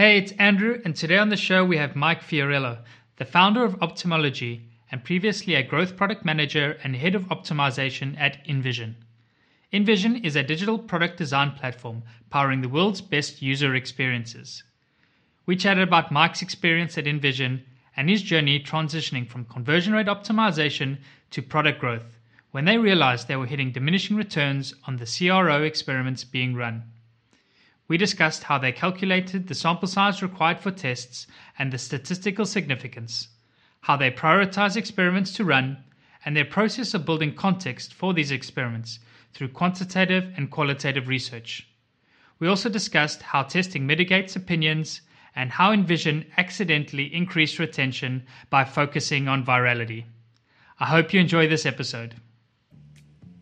Hey, it's Andrew, and today on the show we have Mike Fiorello, the founder of Optimology and previously a growth product manager and head of optimization at InVision. InVision is a digital product design platform powering the world's best user experiences. We chatted about Mike's experience at InVision and his journey transitioning from conversion rate optimization to product growth when they realized they were hitting diminishing returns on the CRO experiments being run. We discussed how they calculated the sample size required for tests and the statistical significance, how they prioritize experiments to run, and their process of building context for these experiments through quantitative and qualitative research. We also discussed how testing mitigates opinions and how InVision accidentally increased retention by focusing on virality. I hope you enjoy this episode.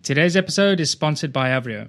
Today's episode is sponsored by Avrio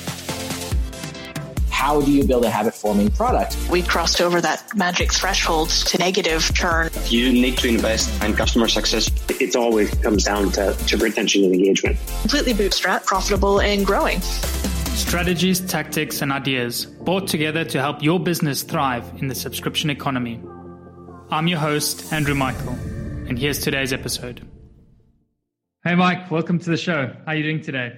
how do you build a habit forming product? We crossed over that magic threshold to negative churn. You need to invest in customer success. It always comes down to, to retention and engagement. Completely bootstrap, profitable and growing. Strategies, tactics, and ideas brought together to help your business thrive in the subscription economy. I'm your host, Andrew Michael, and here's today's episode. Hey, Mike, welcome to the show. How are you doing today?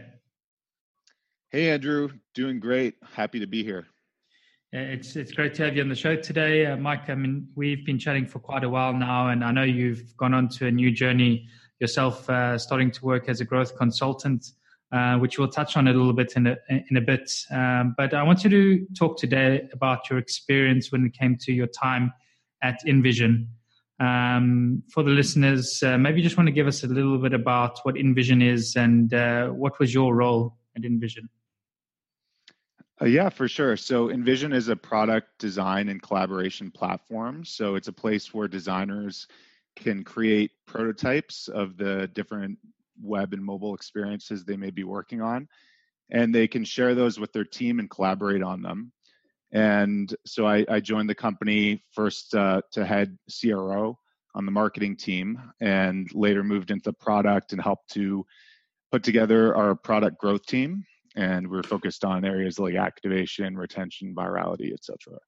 Hey, Andrew, doing great. Happy to be here. It's it's great to have you on the show today, uh, Mike. I mean, we've been chatting for quite a while now, and I know you've gone on to a new journey yourself, uh, starting to work as a growth consultant, uh, which we'll touch on a little bit in a in a bit. Um, but I want you to talk today about your experience when it came to your time at InVision. Um, for the listeners, uh, maybe you just want to give us a little bit about what InVision is and uh, what was your role at InVision. Uh, yeah, for sure. So InVision is a product design and collaboration platform. So it's a place where designers can create prototypes of the different web and mobile experiences they may be working on. And they can share those with their team and collaborate on them. And so I, I joined the company first uh, to head CRO on the marketing team and later moved into product and helped to put together our product growth team and we're focused on areas like activation, retention, virality, etc.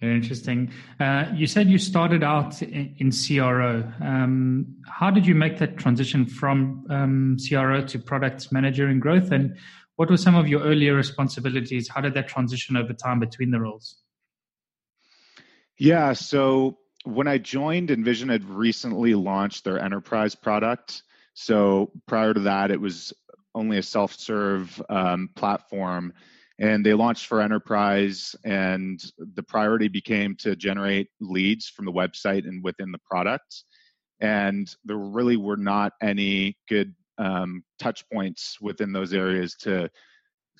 Very interesting. Uh, you said you started out in, in CRO. Um, how did you make that transition from um, CRO to product manager and growth? And what were some of your earlier responsibilities? How did that transition over time between the roles? Yeah, so when I joined, InVision had recently launched their enterprise product. So prior to that, it was only a self-serve um, platform. And they launched for enterprise and the priority became to generate leads from the website and within the product. And there really were not any good um, touch points within those areas to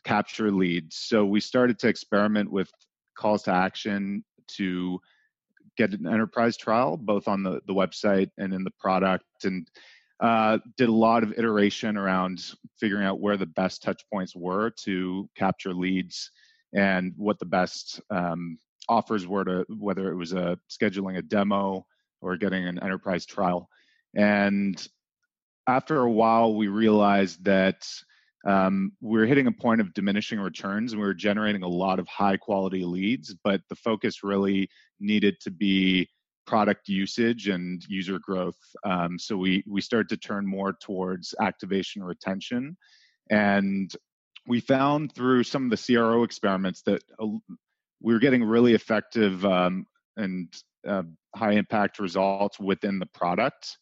capture leads. So we started to experiment with calls to action to get an enterprise trial both on the, the website and in the product. And uh, did a lot of iteration around figuring out where the best touch points were to capture leads and what the best um, offers were to whether it was a scheduling a demo or getting an enterprise trial. And after a while we realized that um, we were hitting a point of diminishing returns and we were generating a lot of high quality leads but the focus really needed to be product usage and user growth. Um, so we we started to turn more towards activation retention, and we found through some of the CRO experiments that we were getting really effective um, and uh, high impact results within the product.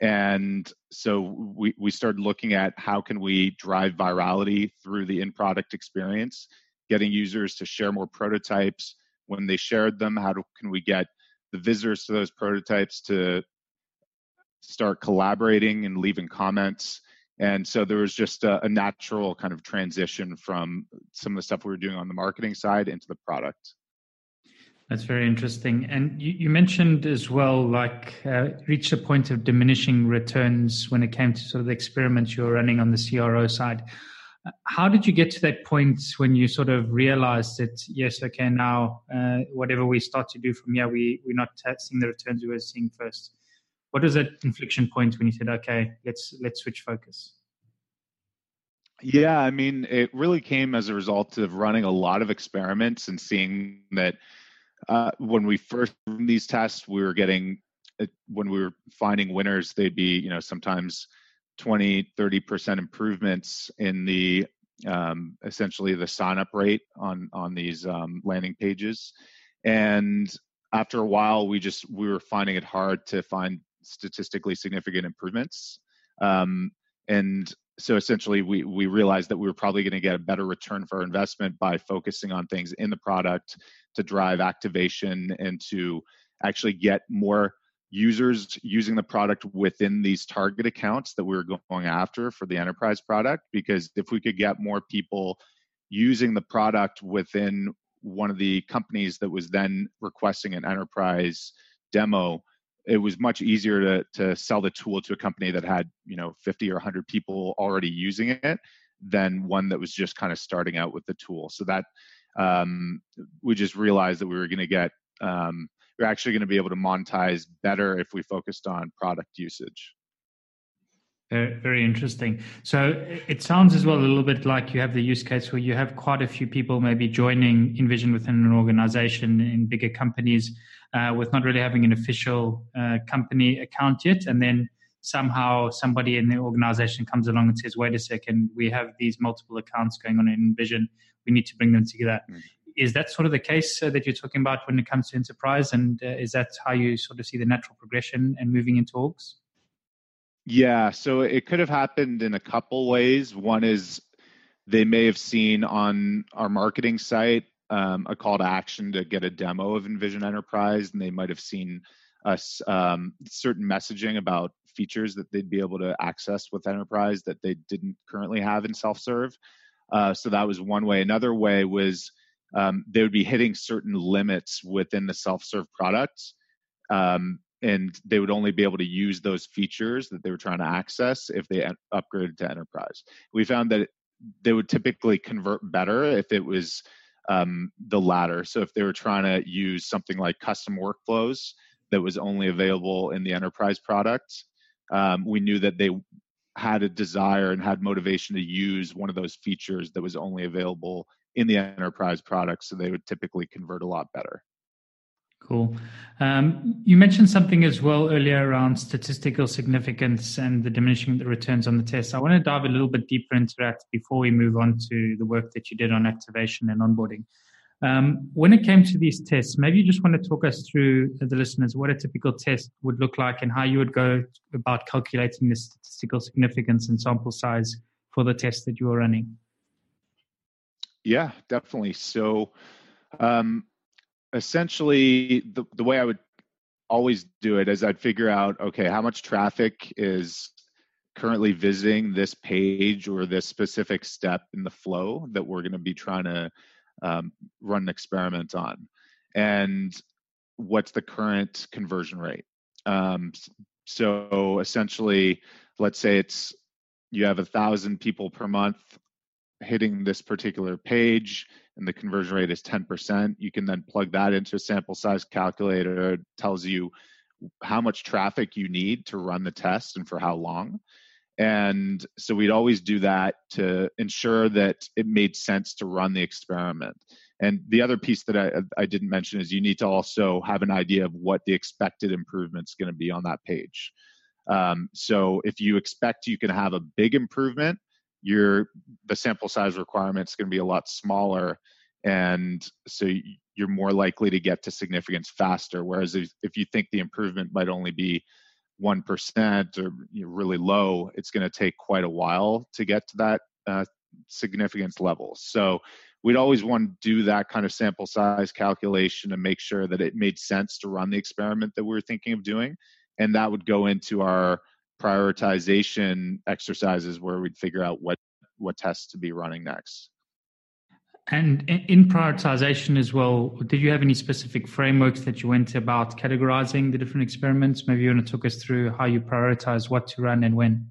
And so we, we started looking at how can we drive virality through the in product experience getting users to share more prototypes. When they shared them, how do, can we get the visitors to those prototypes to start collaborating and leaving comments? And so there was just a, a natural kind of transition from some of the stuff we were doing on the marketing side into the product. That's very interesting. And you, you mentioned as well, like, uh, reached a point of diminishing returns when it came to sort of the experiments you were running on the CRO side. How did you get to that point when you sort of realized that, yes, okay, now uh, whatever we start to do from here, we, we're not seeing the returns we were seeing first? What was that inflection point when you said, okay, let's let's switch focus? Yeah, I mean, it really came as a result of running a lot of experiments and seeing that uh, when we first these tests, we were getting uh, when we were finding winners, they'd be you know sometimes 20, 30 percent improvements in the um, essentially the sign up rate on on these um, landing pages, and after a while, we just we were finding it hard to find statistically significant improvements. Um, and so essentially we we realized that we were probably going to get a better return for our investment by focusing on things in the product to drive activation and to actually get more users using the product within these target accounts that we were going after for the enterprise product because if we could get more people using the product within one of the companies that was then requesting an enterprise demo it was much easier to to sell the tool to a company that had you know 50 or 100 people already using it than one that was just kind of starting out with the tool. So that um, we just realized that we were going to get um, we're actually going to be able to monetize better if we focused on product usage very, very interesting. So it sounds as well a little bit like you have the use case where you have quite a few people maybe joining InVision within an organization in bigger companies uh, with not really having an official uh, company account yet. And then somehow somebody in the organization comes along and says, wait a second, we have these multiple accounts going on in InVision. We need to bring them together. Mm. Is that sort of the case uh, that you're talking about when it comes to enterprise? And uh, is that how you sort of see the natural progression and moving into orgs? Yeah, so it could have happened in a couple ways. One is they may have seen on our marketing site um, a call to action to get a demo of InVision Enterprise, and they might have seen us um, certain messaging about features that they'd be able to access with Enterprise that they didn't currently have in self-serve. Uh, so that was one way. Another way was um, they would be hitting certain limits within the self-serve products um, and they would only be able to use those features that they were trying to access if they upgraded to enterprise. We found that they would typically convert better if it was um, the latter. So if they were trying to use something like custom workflows that was only available in the enterprise product, um, we knew that they had a desire and had motivation to use one of those features that was only available in the enterprise product. So they would typically convert a lot better. Cool. Um, you mentioned something as well earlier around statistical significance and the diminishing the returns on the test. I want to dive a little bit deeper into that before we move on to the work that you did on activation and onboarding. Um, when it came to these tests, maybe you just want to talk us through the listeners what a typical test would look like and how you would go about calculating the statistical significance and sample size for the test that you are running. Yeah, definitely. So, um, essentially the, the way I would always do it is I'd figure out, okay, how much traffic is currently visiting this page or this specific step in the flow that we're going to be trying to um, run an experiment on. And what's the current conversion rate? Um, so essentially, let's say it's you have a thousand people per month hitting this particular page and the conversion rate is 10%, you can then plug that into a sample size calculator. It tells you how much traffic you need to run the test and for how long. And so we'd always do that to ensure that it made sense to run the experiment. And the other piece that I, I didn't mention is you need to also have an idea of what the expected improvement is going to be on that page. Um, so if you expect you can have a big improvement, your the sample size requirement is going to be a lot smaller and so you're more likely to get to significance faster whereas if, if you think the improvement might only be 1% or really low it's going to take quite a while to get to that uh, significance level so we'd always want to do that kind of sample size calculation to make sure that it made sense to run the experiment that we were thinking of doing. And that would go into our prioritization exercises where we'd figure out what, what tests to be running next. And in prioritization as well, did you have any specific frameworks that you went about categorizing the different experiments? Maybe you want to talk us through how you prioritize what to run and when.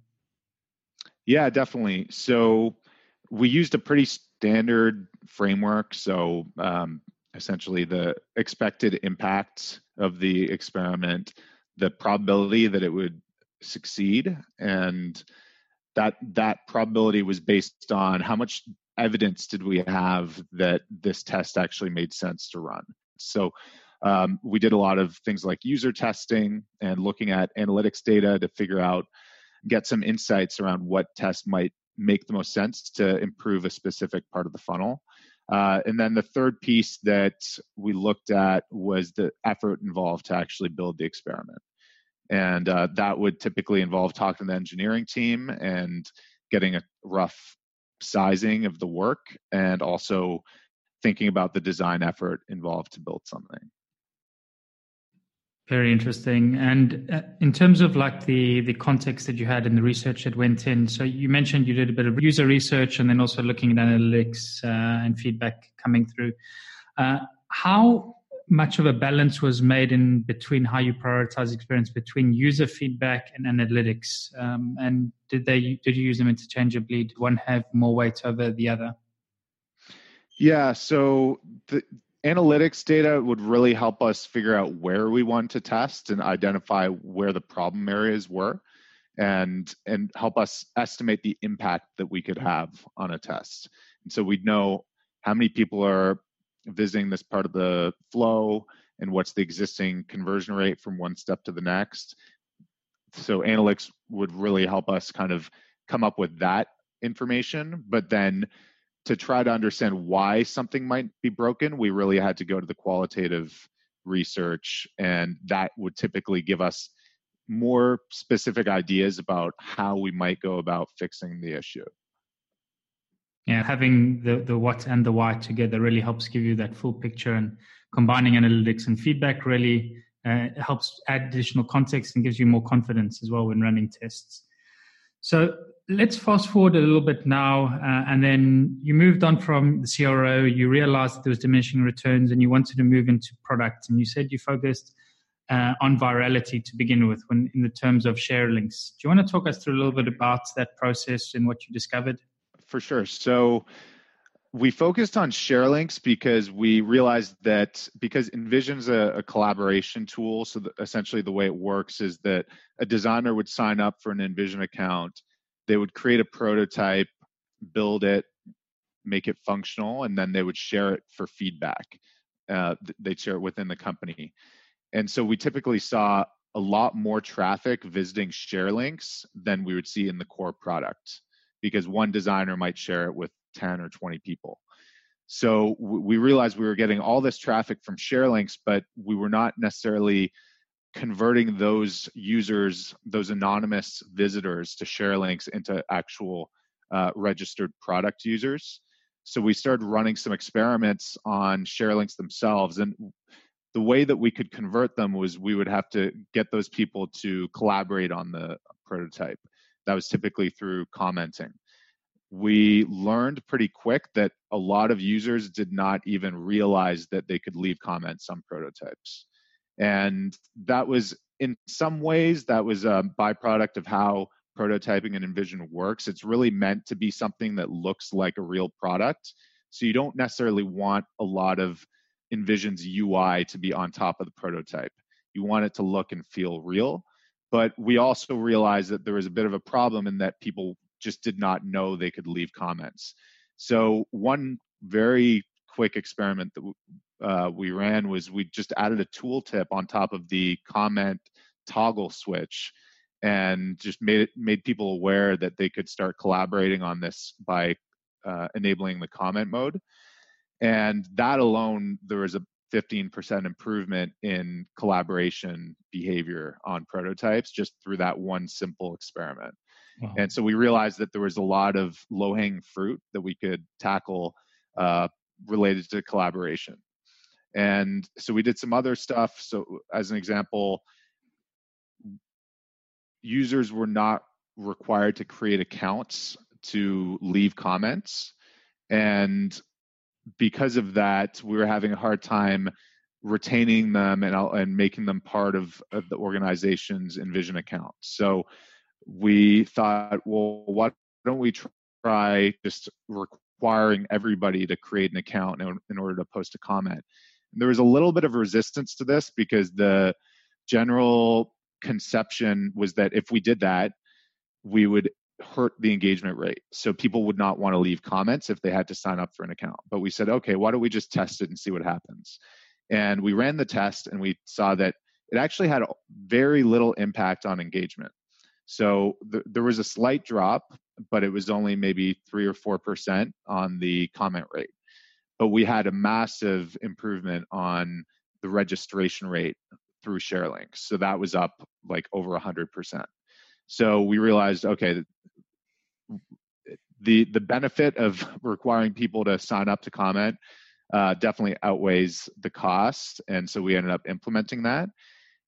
Yeah, definitely. So we used a pretty standard framework. So um, essentially, the expected impact of the experiment, the probability that it would succeed, and that that probability was based on how much evidence did we have that this test actually made sense to run. So um, we did a lot of things like user testing and looking at analytics data to figure out get some insights around what test might make the most sense to improve a specific part of the funnel. Uh, and then the third piece that we looked at was the effort involved to actually build the experiment. And uh, that would typically involve talking to the engineering team and getting a rough sizing of the work and also thinking about the design effort involved to build something. Very interesting. And uh, in terms of like the the context that you had and the research that went in, so you mentioned you did a bit of user research and then also looking at analytics uh, and feedback coming through. Uh, how much of a balance was made in between how you prioritize experience between user feedback and analytics? Um, and did they did you use them interchangeably? Did one have more weight over the other? Yeah. So the analytics data would really help us figure out where we want to test and identify where the problem areas were and and help us estimate the impact that we could have on a test and so we'd know how many people are visiting this part of the flow and what's the existing conversion rate from one step to the next so analytics would really help us kind of come up with that information but then to try to understand why something might be broken, we really had to go to the qualitative research, and that would typically give us more specific ideas about how we might go about fixing the issue. Yeah, having the, the what and the why together really helps give you that full picture, and combining analytics and feedback really uh, helps add additional context and gives you more confidence as well when running tests. So let's fast forward a little bit now, uh, and then you moved on from the CRO. You realized there was diminishing returns, and you wanted to move into product. And you said you focused uh, on virality to begin with, when in the terms of share links. Do you want to talk us through a little bit about that process and what you discovered? For sure. So we focused on share links because we realized that because InVision's a, a collaboration tool, so essentially the way it works is that a designer would sign up for an InVision account they would create a prototype, build it, make it functional, and then they would share it for feedback. Uh, they'd share it within the company. And so we typically saw a lot more traffic visiting share links than we would see in the core product because one designer might share it with 10 or 20 people. So we realized we were getting all this traffic from share links, but we were not necessarily converting those users, those anonymous visitors to share links into actual uh, registered product users. So we started running some experiments on share links themselves. And the way that we could convert them was we would have to get those people to collaborate on the prototype. That was typically through commenting. We learned pretty quick that a lot of users did not even realize that they could leave comments on prototypes. And that was in some ways that was a byproduct of how prototyping and InVision works. It's really meant to be something that looks like a real product. So you don't necessarily want a lot of InVision's ui to be on top of the prototype. You want it to look and feel real but we also realized that there was a bit of a problem in that people just did not know they could leave comments. So one very quick experiment that uh, we ran was we just added a tooltip on top of the comment toggle switch and just made it made people aware that they could start collaborating on this by uh, enabling the comment mode. And that alone there was a 15% improvement in collaboration behavior on prototypes just through that one simple experiment wow. and so we realized that there was a lot of low hanging fruit that we could tackle uh, related to collaboration. And so we did some other stuff. So, as an example, users were not required to create accounts to leave comments. And because of that, we were having a hard time retaining them and, and making them part of, of the organization's InVision account. So we thought, well, why don't we try just requiring everybody to create an account in, in order to post a comment? And there was a little bit of resistance to this because the general conception was that if we did that, we would hurt the engagement rate. So people would not want to leave comments if they had to sign up for an account. But we said, okay, why don't we just test it and see what happens? And we ran the test and we saw that it actually had very little impact on engagement. So th- there was a slight drop, but it was only maybe three or four percent on the comment rate. But we had a massive improvement on the registration rate through ShareLinks. So that was up like over a hundred percent. So we realized, okay, the the benefit of requiring people to sign up to comment uh, definitely outweighs the cost, and so we ended up implementing that.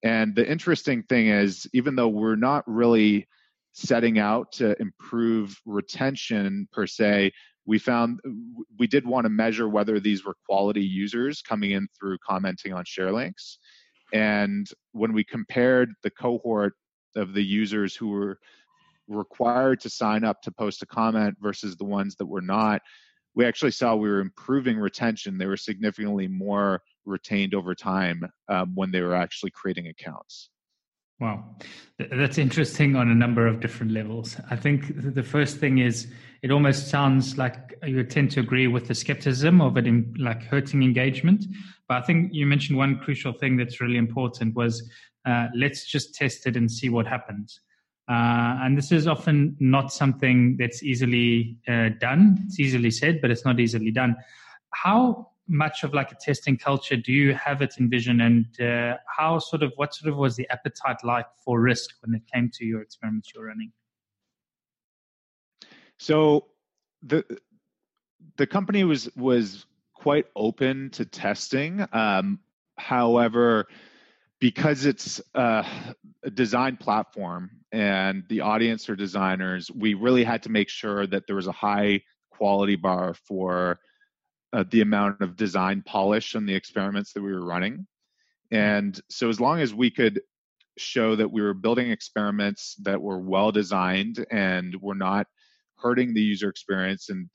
And the interesting thing is, even though we're not really setting out to improve retention per se, we found we did want to measure whether these were quality users coming in through commenting on share links. And when we compared the cohort of the users who were required to sign up to post a comment versus the ones that were not, we actually saw we were improving retention. They were significantly more retained over time um, when they were actually creating accounts. Wow, that's interesting on a number of different levels. I think the first thing is it almost sounds like you tend to agree with the skepticism of it, in, like hurting engagement. But I think you mentioned one crucial thing that's really important was uh, let's just test it and see what happens. Uh, and this is often not something that's easily uh, done. It's easily said, but it's not easily done. How much of like a testing culture do you have at InVision, and uh, how sort of what sort of was the appetite like for risk when it came to your experiments you're running? So the the company was was quite open to testing. Um, however, because it's uh, a design platform and the audience are designers, we really had to make sure that there was a high quality bar for uh, the amount of design polish on the experiments that we were running. And so, as long as we could show that we were building experiments that were well designed and were not hurting the user experience and,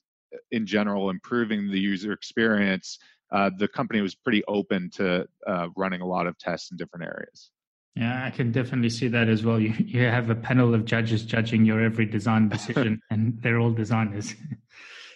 in general, improving the user experience, uh, the company was pretty open to uh, running a lot of tests in different areas. Yeah, I can definitely see that as well. You you have a panel of judges judging your every design decision, and they're all designers.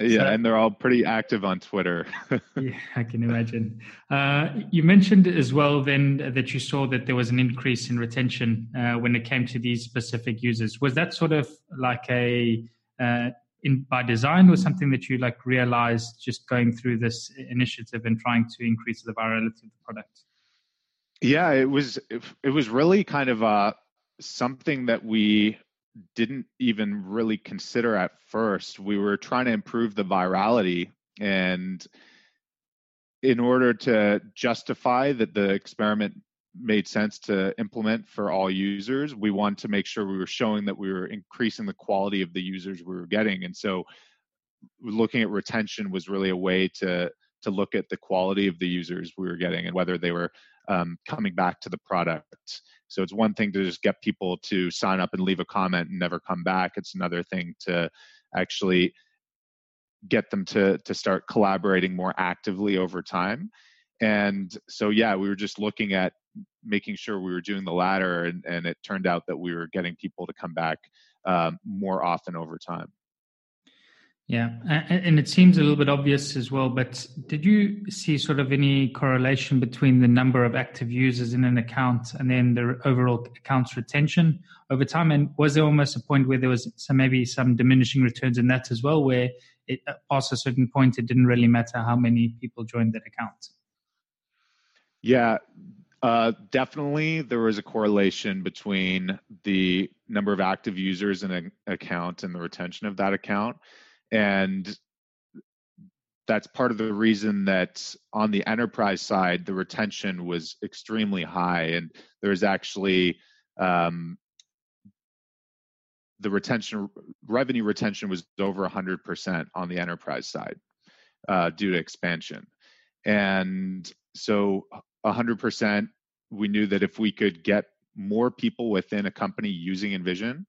Yeah, so, and they're all pretty active on Twitter. yeah, I can imagine. Uh, you mentioned as well then that you saw that there was an increase in retention uh, when it came to these specific users. Was that sort of like a uh, in by design, or something that you like realized just going through this initiative and trying to increase the virality of the product? Yeah, it was it, was really kind of uh, something that we didn't even really consider at first. We were trying to improve the virality and in order to justify that the experiment made sense to implement for all users, we wanted to make sure we were showing that we were increasing the quality of the users we were getting. And so looking at retention was really a way to to look at the quality of the users we were getting and whether they were um, coming back to the product. So it's one thing to just get people to sign up and leave a comment and never come back. It's another thing to actually get them to to start collaborating more actively over time. And so yeah, we were just looking at making sure we were doing the latter, and, and it turned out that we were getting people to come back um, more often over time. Yeah, and it seems a little bit obvious as well, but did you see sort of any correlation between the number of active users in an account and then the overall account's retention over time? And was there almost a point where there was some maybe some diminishing returns in that as well, where it, uh, past a certain point it didn't really matter how many people joined that account? Yeah, uh, definitely there was a correlation between the number of active users in an account and the retention of that account. And that's part of the reason that on the enterprise side, the retention was extremely high, and there's actually um, the retention revenue retention was over 100% on the enterprise side uh, due to expansion. And so 100% we knew that if we could get more people within a company using InVision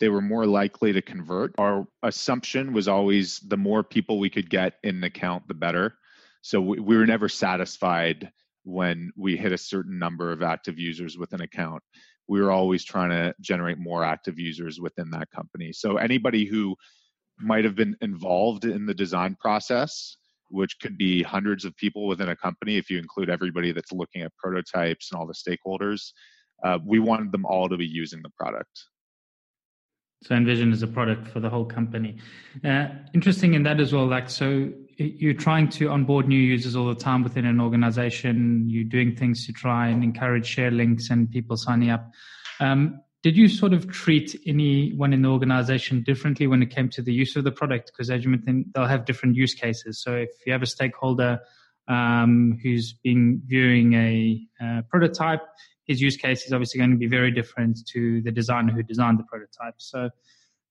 they were more likely to convert. Our assumption was always the more people we could get in an account the better. So we, we were never satisfied when we hit a certain number of active users with an account. We were always trying to generate more active users within that company. So anybody who might have been involved in the design process, which could be hundreds of people within a company, if you include everybody that's looking at prototypes and all the stakeholders, uh, we wanted them all to be using the product. So InVision is a product for the whole company. Uh, interesting in that as well. Like, so you're trying to onboard new users all the time within an organization. You're doing things to try and encourage share links and people signing up. Um, did you sort of treat anyone in the organization differently when it came to the use of the product? Because as you mentioned, they'll have different use cases. So if you have a stakeholder um, who's been viewing a, a prototype, his use case is obviously going to be very different to the designer who designed the prototype. So,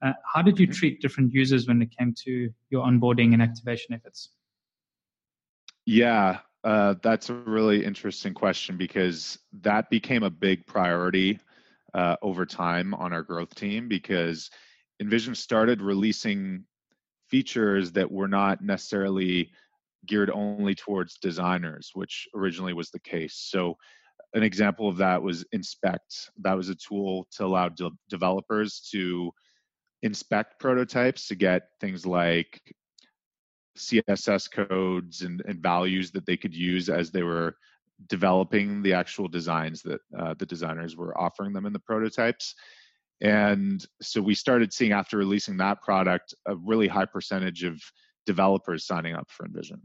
uh, how did you treat different users when it came to your onboarding and activation efforts? Yeah, uh, that's a really interesting question because that became a big priority uh, over time on our growth team because InVision started releasing features that were not necessarily geared only towards designers, which originally was the case. So an example of that was inspect that was a tool to allow de- developers to inspect prototypes to get things like css codes and, and values that they could use as they were developing the actual designs that uh, the designers were offering them in the prototypes and so we started seeing after releasing that product a really high percentage of developers signing up for InVision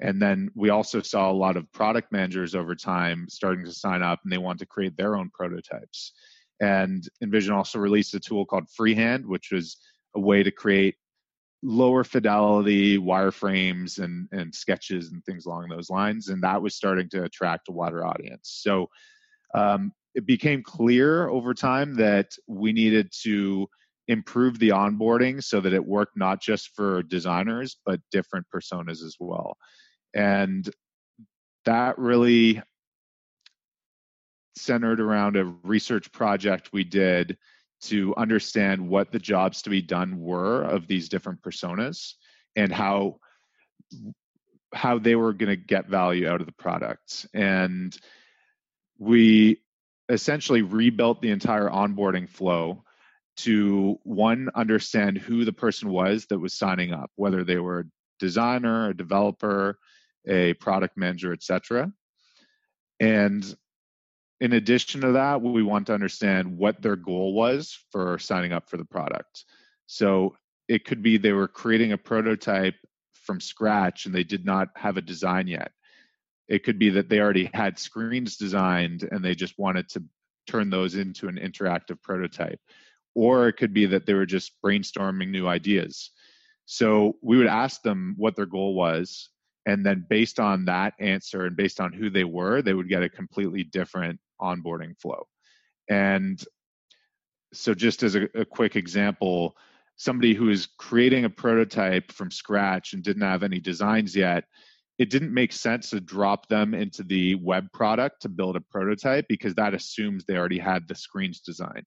and then we also saw a lot of product managers over time starting to sign up and they want to create their own prototypes. And InVision also released a tool called Freehand, which was a way to create lower fidelity wireframes and, and sketches and things along those lines. And that was starting to attract a wider audience. So um, it became clear over time that we needed to improve the onboarding so that it worked not just for designers, but different personas as well. And that really centered around a research project we did to understand what the jobs to be done were of these different personas and how how they were going to get value out of the product and we essentially rebuilt the entire onboarding flow to one understand who the person was that was signing up whether they were a designer a developer a product manager, etc. And in addition to that, we want to understand what their goal was for signing up for the product. So it could be they were creating a prototype from scratch and they did not have a design yet. It could be that they already had screens designed and they just wanted to turn those into an interactive prototype. Or it could be that they were just brainstorming new ideas. So we would ask them what their goal was and then based on that answer and based on who they were they would get a completely different onboarding flow and so just as a, a, quick example somebody who is creating a prototype from scratch and didn't have any designs yet it didn't make sense to drop them into the web product to build a prototype because that assumes they already had the screens designed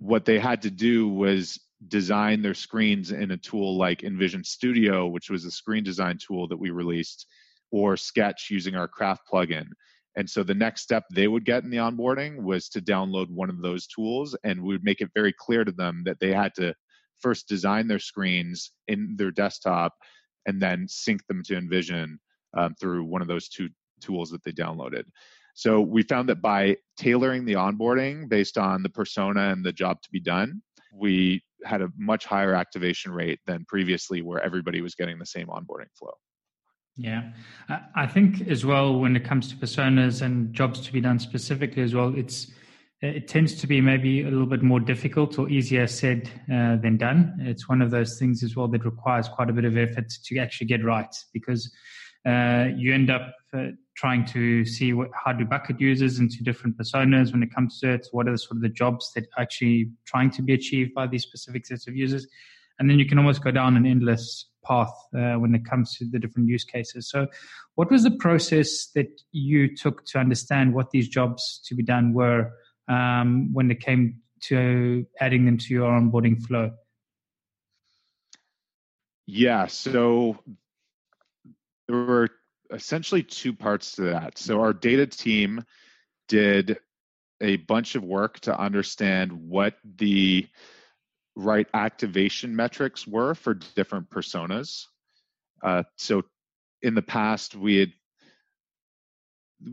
what they had to do was design their screens in a tool like InVision Studio, which was a screen design tool that we released, or Sketch using our Craft plugin. And so the next step they would get in the onboarding was to download one of those tools, and we would make it very clear to them that they had to first design their screens in their desktop and then sync them to InVision um, through one of those two tools that they downloaded. So we found that by tailoring the onboarding based on the persona and the job to be done, we had a much higher activation rate than previously where everybody was getting the same onboarding flow. Yeah. I think as well, when it comes to personas and jobs to be done specifically as well, it's it tends to be maybe a little bit more difficult or easier said uh, than done. It's one of those things as well that requires quite a bit of effort to actually get right because uh, you end up uh, trying to see what, how do bucket users into different personas when it comes to it. What are the sort of the jobs that are actually trying to be achieved by these specific sets of users? And then you can almost go down an endless path uh, when it comes to the different use cases. So, what was the process that you took to understand what these jobs to be done were um, when it came to adding them to your onboarding flow? Yeah, so there were essentially two parts to that. So, our data team did a bunch of work to understand what the right activation metrics were for different personas. Uh, so in the past, we had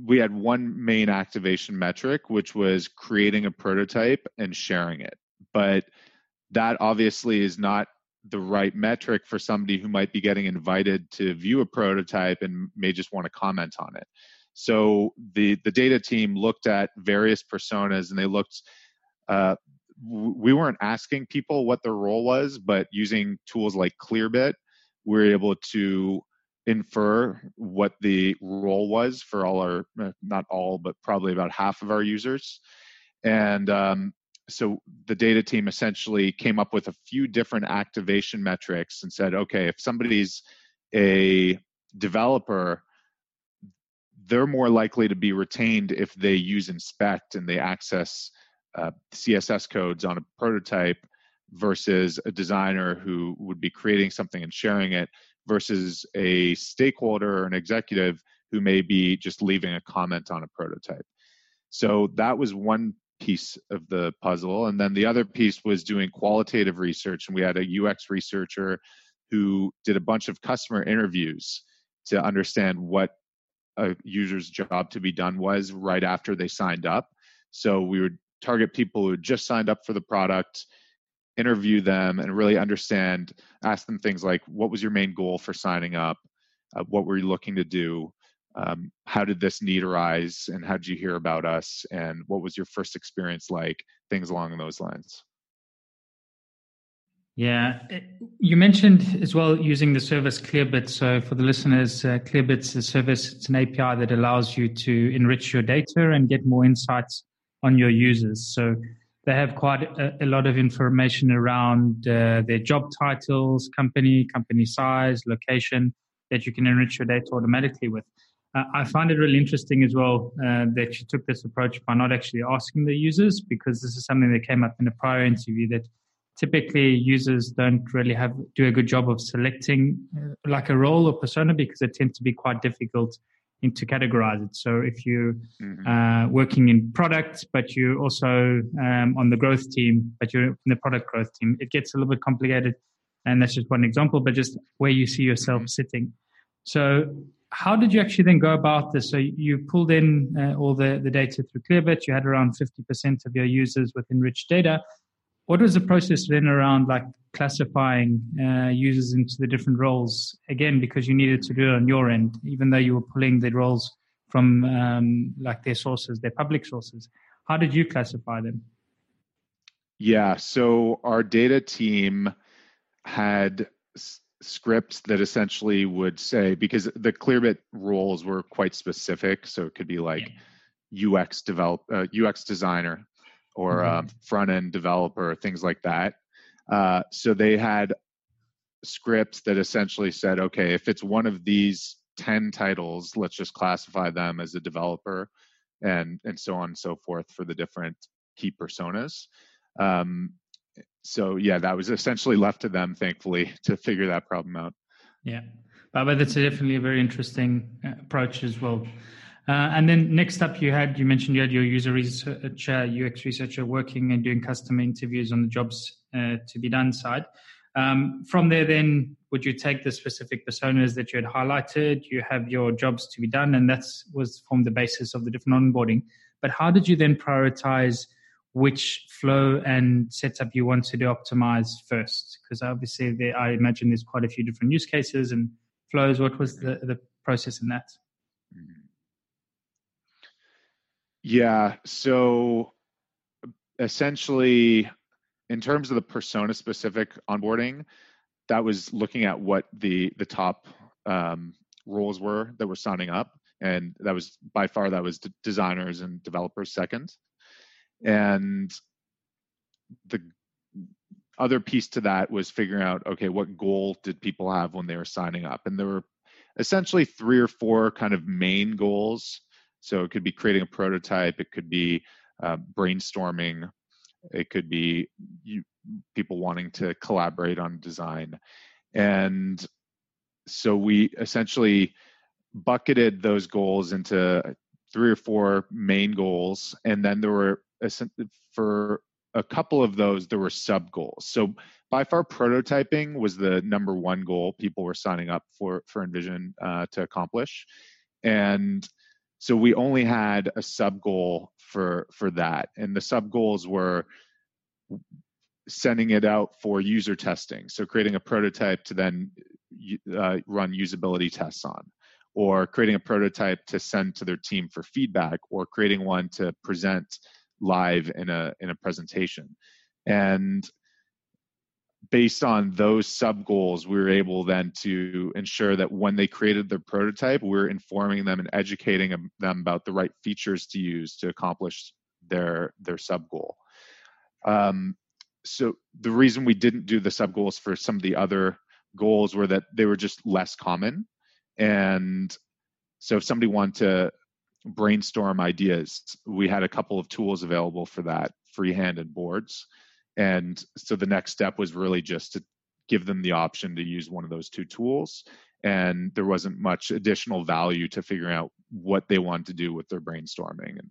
we had one main activation metric, which was creating a prototype and sharing it. But that obviously is not the right metric for somebody who might be getting invited to view a prototype and may just want to comment on it. So the the data team looked at various personas and they looked uh, we weren't asking people what their role was, but using tools like Clearbit, we were able to infer what the role was for all our, uh, not all, but probably about half of our users. And um, so the data team essentially came up with a few different activation metrics and said, okay, if somebody's a developer, they're more likely to be retained if they use inspect and they access uh, CSS codes on a prototype versus a designer who would be creating something and sharing it versus a stakeholder or an executive who may be just leaving a comment on a prototype. So that was one piece of the puzzle. And then the other piece was doing qualitative research. And we had a UX researcher who did a bunch of customer interviews to understand what a user's job to be done was right after they signed up. So we would target people who just signed up for the product interview them and really understand ask them things like what was your main goal for signing up uh, what were you looking to do um, how did this need arise and how did you hear about us and what was your first experience like things along those lines yeah, eh, you mentioned as well using the service Clearbit. So for the listeners, uh, Clearbit's a service. It's an API that allows you to enrich your data and get more insights on your users. So they have quite a, a lot of information around uh, their job titles, company, company size, location that you can enrich your data automatically with. Uh, I find it really interesting as well uh, that you took this approach by not actually asking the users because this is something that came up in a prior interview that typically users don't really have do a good job of selecting uh, like a role or persona because it tends to be quite difficult into categorize it. So if you're mm-hmm. uh, working in product, but you're also um, on the growth team, but you're in the product growth team, it gets a little bit complicated. And that's just one example, but just where you see yourself mm-hmm. sitting. So how did you actually then go about this? So you pulled in uh, all the, the data through Clearbit. You had around 50% of your users with enriched data. What was the process then around like classifying uh, users into the different roles? Again, because you needed to do it on your end, even though you were pulling the roles from um, like their sources, their public sources. How did you classify them? Yeah, so our data team had s- scripts that essentially would say because the Clearbit roles were quite specific, so it could be like yeah. UX develop uh, UX designer or mm-hmm. front end developer, things like that. Uh, so they had scripts that essentially said, okay, if it's one of these 10 titles, let's just classify them as a developer and, and so on and so forth for the different key personas. Um, so yeah, that was essentially left to them, thankfully, to figure that problem out. Yeah, but that's definitely a very interesting uh, approach as well. Uh, and then next up, you had you mentioned you had your user researcher, UX researcher working and doing customer interviews on the jobs uh, to be done side. Um, from there, then would you take the specific personas that you had highlighted? You have your jobs to be done, and that was formed the basis of the different onboarding. But how did you then prioritize which flow and setup you wanted to optimize first? Because obviously, there, I imagine there's quite a few different use cases and flows. What was the, the process in that? Mm-hmm. Yeah. So essentially, in terms of the persona specific onboarding, that was looking at what the the top um, roles were that were signing up, and that was by far that was designers and developers second, and the other piece to that was figuring out okay what goal did people have when they were signing up and there were essentially three or four kind of main goals so it could be creating a prototype it could be uh, brainstorming it could be you, people wanting to collaborate on design. And so we essentially bucketed those goals into three or four main goals and then there were for a couple of those there were sub goals so by far prototyping was the number one goal people were signing up for for InVision uh, to accomplish. And so we only had a sub goal for for that and the sub goals were sending it out for user testing. So creating a prototype to then uh, run usability tests on or creating a prototype to send to their team for feedback or creating one to present live in a in a presentation. And based on those sub goals we were able then to ensure that when they created their prototype we are informing them and educating them about the right features to use to accomplish their their sub goal um, so the reason we didn't do the sub goals for some of the other goals were that they were just less common and so if somebody wanted to brainstorm ideas. We had a couple of tools available for that, freehand and boards. And so the next step was really just to give them the option to use one of those two tools. And there wasn't much additional value to figuring out what they wanted to do with their brainstorming. And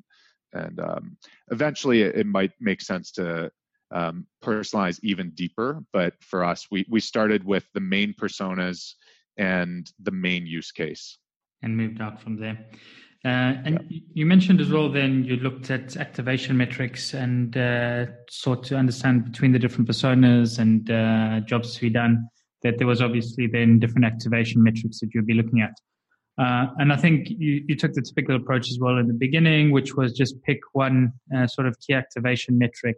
and um, eventually, it, it, might make sense to um, personalize even deeper. But for us, we we started with the main personas and the main use case, and moved out from there. Uh, and yeah. you mentioned as well, then you looked at activation metrics and uh, sought to understand between the different personas and uh, jobs to be done that there was obviously then different activation metrics that you'd be looking at. Uh, and I think you, you, took the typical approach as well in the beginning, which was just pick one uh, sort of key activation metric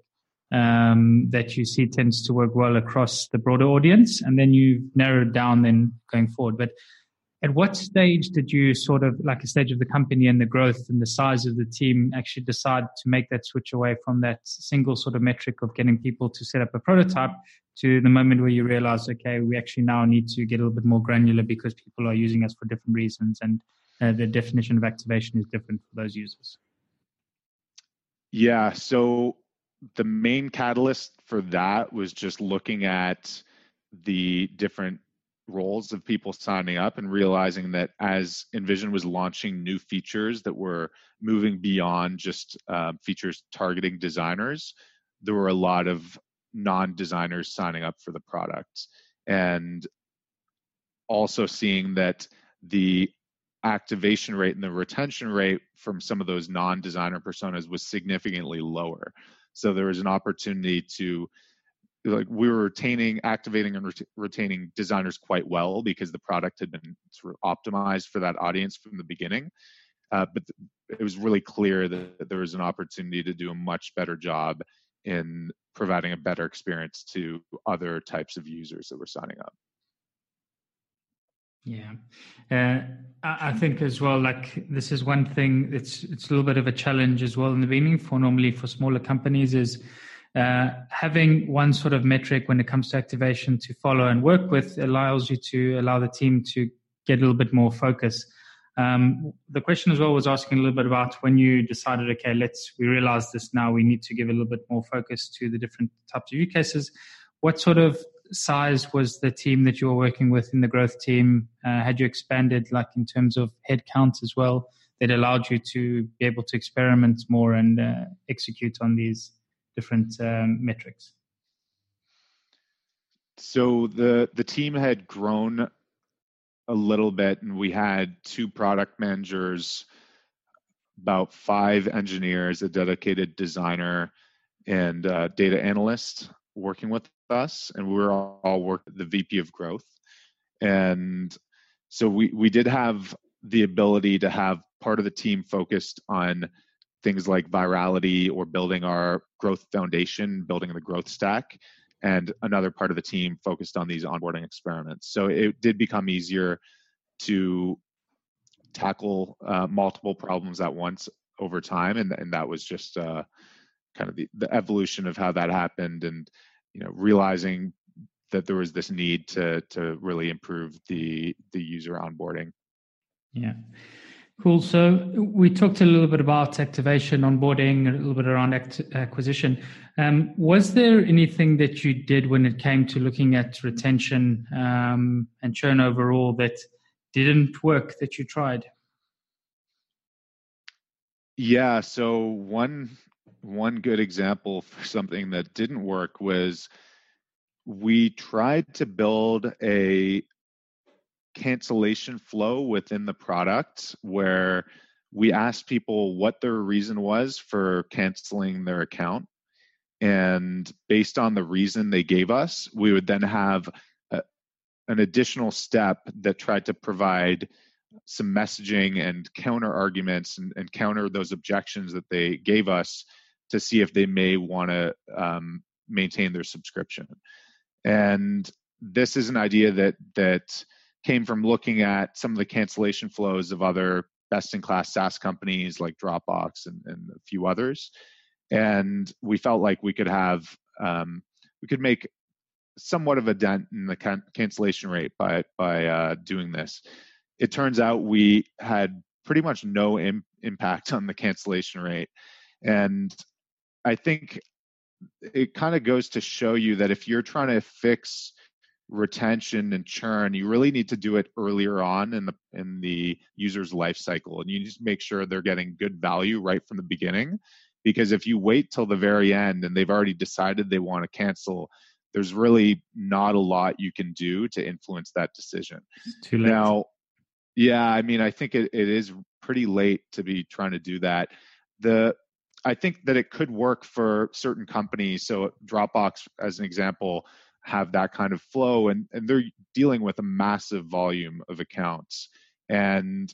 um, that you see tends to work well across the broader audience, and then you narrow it down then going forward. But at what stage did you sort of like a stage of the company and the growth and the size of the team actually decide to make that switch away from that single sort of metric of getting people to set up a prototype to the moment where you realize okay we actually now need to get a little bit more granular because people are using us for different reasons and uh, the definition of activation is different for those users? Yeah so the main catalyst for that was just looking at the different roles of people signing up and realizing that as InVision was launching new features that were moving beyond just uh, features targeting designers, there were a lot of non designers signing up for the product. And also seeing that the activation rate and the retention rate from some of those non designer personas was significantly lower. So there was an opportunity to like we were retaining activating and ret- retaining designers quite well because the product had been sort of optimized for that audience from the beginning uh, but th- it was really clear that there was an opportunity to do a much better job in providing a better experience to other types of users that were signing up yeah, uh, I think as well. Like this is one thing. It's it's a little bit of a challenge as well in the beginning for normally for smaller companies is uh, having one sort of metric when it comes to activation to follow and work with allows you to allow the team to get a little bit more focus. Um, the question as well was asking a little bit about when you decided, okay, let's we realize this now. We need to give a little bit more focus to the different types of use cases. What sort of size was the team that you were working with in the growth team? Uh, had you expanded, like in terms of headcount as well, that allowed you to be able to experiment more and uh, execute on these different um, metrics? So the the team had grown a little bit, and we had two product managers, about five engineers, a dedicated designer, and data analyst working with us, and we were all, all work the VP of growth, and so we we did have the ability to have part of the team focused on things like virality or building our growth foundation, building the growth stack. And another part of the team focused on these onboarding experiments. So it did become easier to tackle uh, multiple problems at once over time. And, and that was just uh, kind of the, the evolution of how that happened and, you know, realizing that there was this need to to really improve the the user onboarding. Yeah. Cool. So we talked a little bit about activation, onboarding, a little bit around act- acquisition. Um, was there anything that you did when it came to looking at retention um, and churn overall that didn't work that you tried? Yeah. So one one good example for something that didn't work was we tried to build a cancellation flow within the product where we asked people what their reason was for canceling their account. And based on the reason they gave us, we would then have a, an additional step that tried to provide some messaging and counter arguments and, and counter those objections that they gave us to see if they may want to um, maintain their subscription. And this is an idea that that came from looking at some of the cancellation flows of other best in class SaaS companies like Dropbox and, and, a few others. And we felt like we could have, um, we could make somewhat of a dent in the can- cancellation rate by, by uh, doing this. It turns out we had pretty much no Im- impact on the cancellation rate. And I think it kind of goes to show you that if you're trying to fix retention and churn you really need to do it earlier on in the in the user's life cycle and you just make sure they're getting good value right from the beginning because if you wait till the very end and they've already decided they want to cancel there's really not a lot you can do to influence that decision too late. now yeah i mean i think it, it is pretty late to be trying to do that the i think that it could work for certain companies so dropbox as an example have that kind of flow and, and they're dealing with a massive volume of accounts. And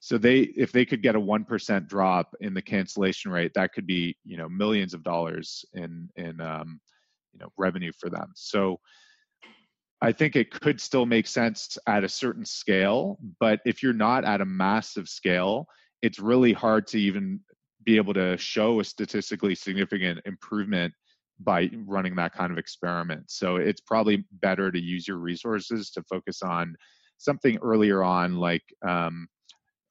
so they if they could get a 1% drop in the cancellation rate that could be you know millions of dollars in in um, you know revenue for them. So i think it could still make sense at a certain scale but if you're not at a massive scale it's really hard to even be able to show a statistically significant improvement by running that kind of experiment. So it's probably better to use your resources to focus on something earlier on, like um,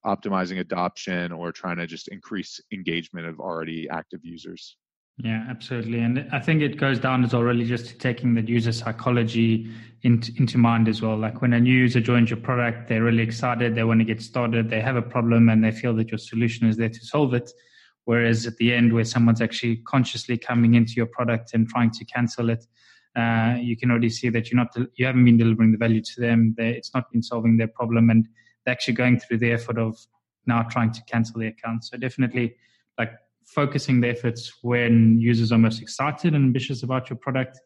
optimizing adoption or trying to just increase engagement of already active users. Yeah, absolutely. And I think it goes down as well, really just taking the user psychology into, into mind as well. Like when a new user joins your product, they're really excited, they want to get started, they have a problem, and they feel that your solution is there to solve it. Whereas at the end, where someone's actually consciously coming into your product and trying to cancel it, uh, you can already see that you're not you haven't been delivering the value to them. They're, it's not been solving their problem, and they're actually going through the effort of now trying to cancel the account. So definitely, like focusing the efforts when users are most excited and ambitious about your product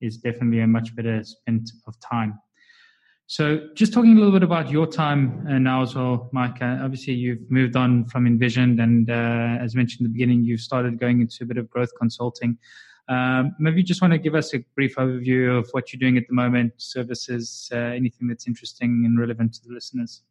is definitely a much better spent of time. So, just talking a little bit about your time uh, now as well, Mike. Uh, obviously, you've moved on from InVision, and uh, as mentioned in the beginning, you've started going into a bit of growth consulting. Um, maybe you just want to give us a brief overview of what you're doing at the moment, services, uh, anything that's interesting and relevant to the listeners.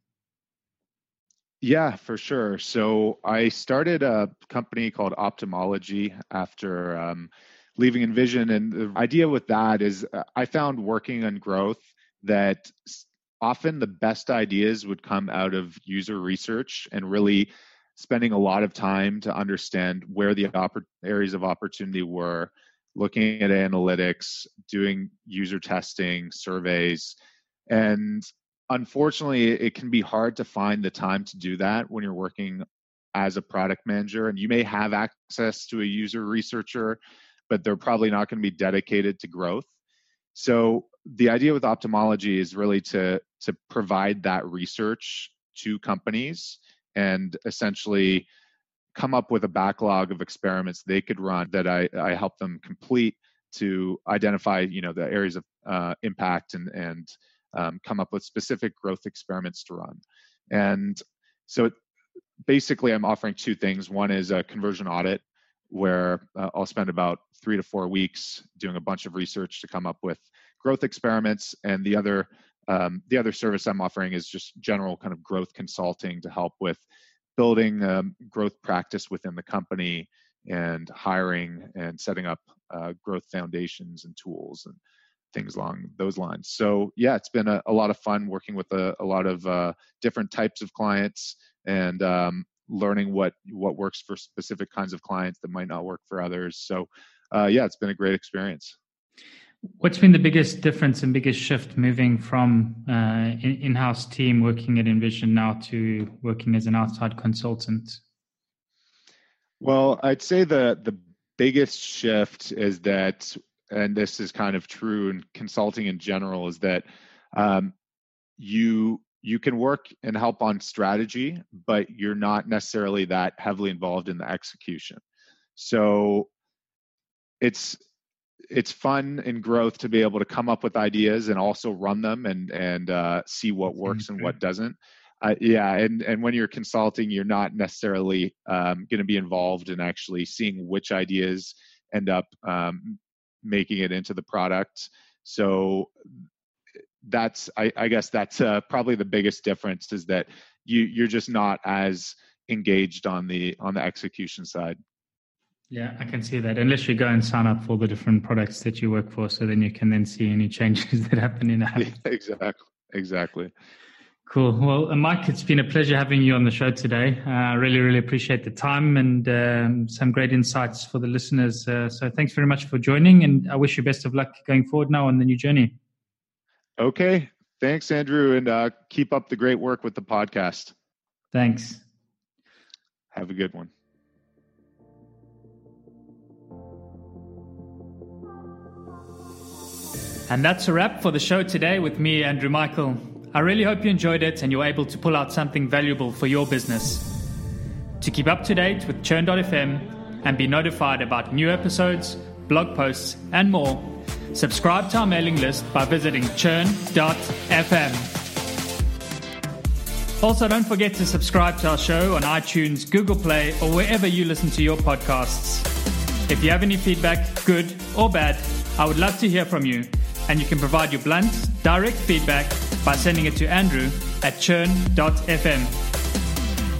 Yeah, for sure. So, I started a company called Optimology after um, leaving InVision, and the idea with that is I found working on growth that often the best ideas would come out of user research and really spending a lot of time to understand where the oppor- areas of opportunity were looking at analytics doing user testing surveys. And unfortunately it can be hard to find the time to do that when you're working as a product manager and you may have access to a user researcher but they're probably not going to be dedicated to growth so the idea with optimology is really to to provide that research to companies and essentially come up with a backlog of experiments they could run that I, I help them complete to identify you know the areas of uh, impact and and um, come up with specific growth experiments to run and so basically, I'm offering two things. One is a conversion audit, where uh, I'll spend about three to four weeks doing a bunch of research to come up with growth experiments, and the other um, the other service I'm offering is just general kind of growth consulting to help with building um, growth practice within the company and hiring and setting up uh, growth foundations and tools and things along those lines. So yeah, it's been a, a lot of fun working with a, a lot of uh, different types of clients and um, learning what what works for specific kinds of clients that might not work for others. So uh, yeah, it's been a great experience. What's been the biggest difference and biggest shift moving from uh, in- house team working at InVision now to working as an outside consultant? Well, I'd say the the biggest shift is that, and this is kind of true in consulting in general, is that um, you you can work and help on strategy, but you're not necessarily that heavily involved in the execution. So it's it's fun and growth to be able to come up with ideas and also run them and and uh, see what works and what doesn't. Uh, yeah, and and when you're consulting, you're not necessarily um, going to be involved in actually seeing which ideas end up um, making it into the product. So that's I, I guess that's uh, probably the biggest difference is that you you're just not as engaged on the on the execution side. Yeah, I can see that. Unless you go and sign up for the different products that you work for, so then you can then see any changes that happen in that. exactly. Exactly. Cool. Well, uh, Mike, it's been a pleasure having you on the show today. Uh, I uh, really, really appreciate the time and um, some great insights for the listeners. Uh, so thanks very much for joining, and I wish you best of luck going forward now on the new journey. Okay. Thanks, Andrew, and uh, keep up the great work with the podcast. Thanks. Have a good one. And that's a wrap for the show today with me, Andrew Michael. I really hope you enjoyed it and you're able to pull out something valuable for your business. To keep up to date with Churn.fm and be notified about new episodes, blog posts, and more, subscribe to our mailing list by visiting churn.fm. Also, don't forget to subscribe to our show on iTunes, Google Play, or wherever you listen to your podcasts. If you have any feedback, good or bad, I would love to hear from you, and you can provide your blunt, direct feedback by sending it to Andrew at churn.fm.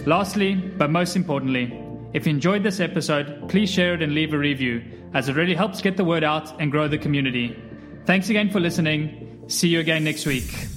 Lastly, but most importantly, if you enjoyed this episode, please share it and leave a review, as it really helps get the word out and grow the community. Thanks again for listening. See you again next week.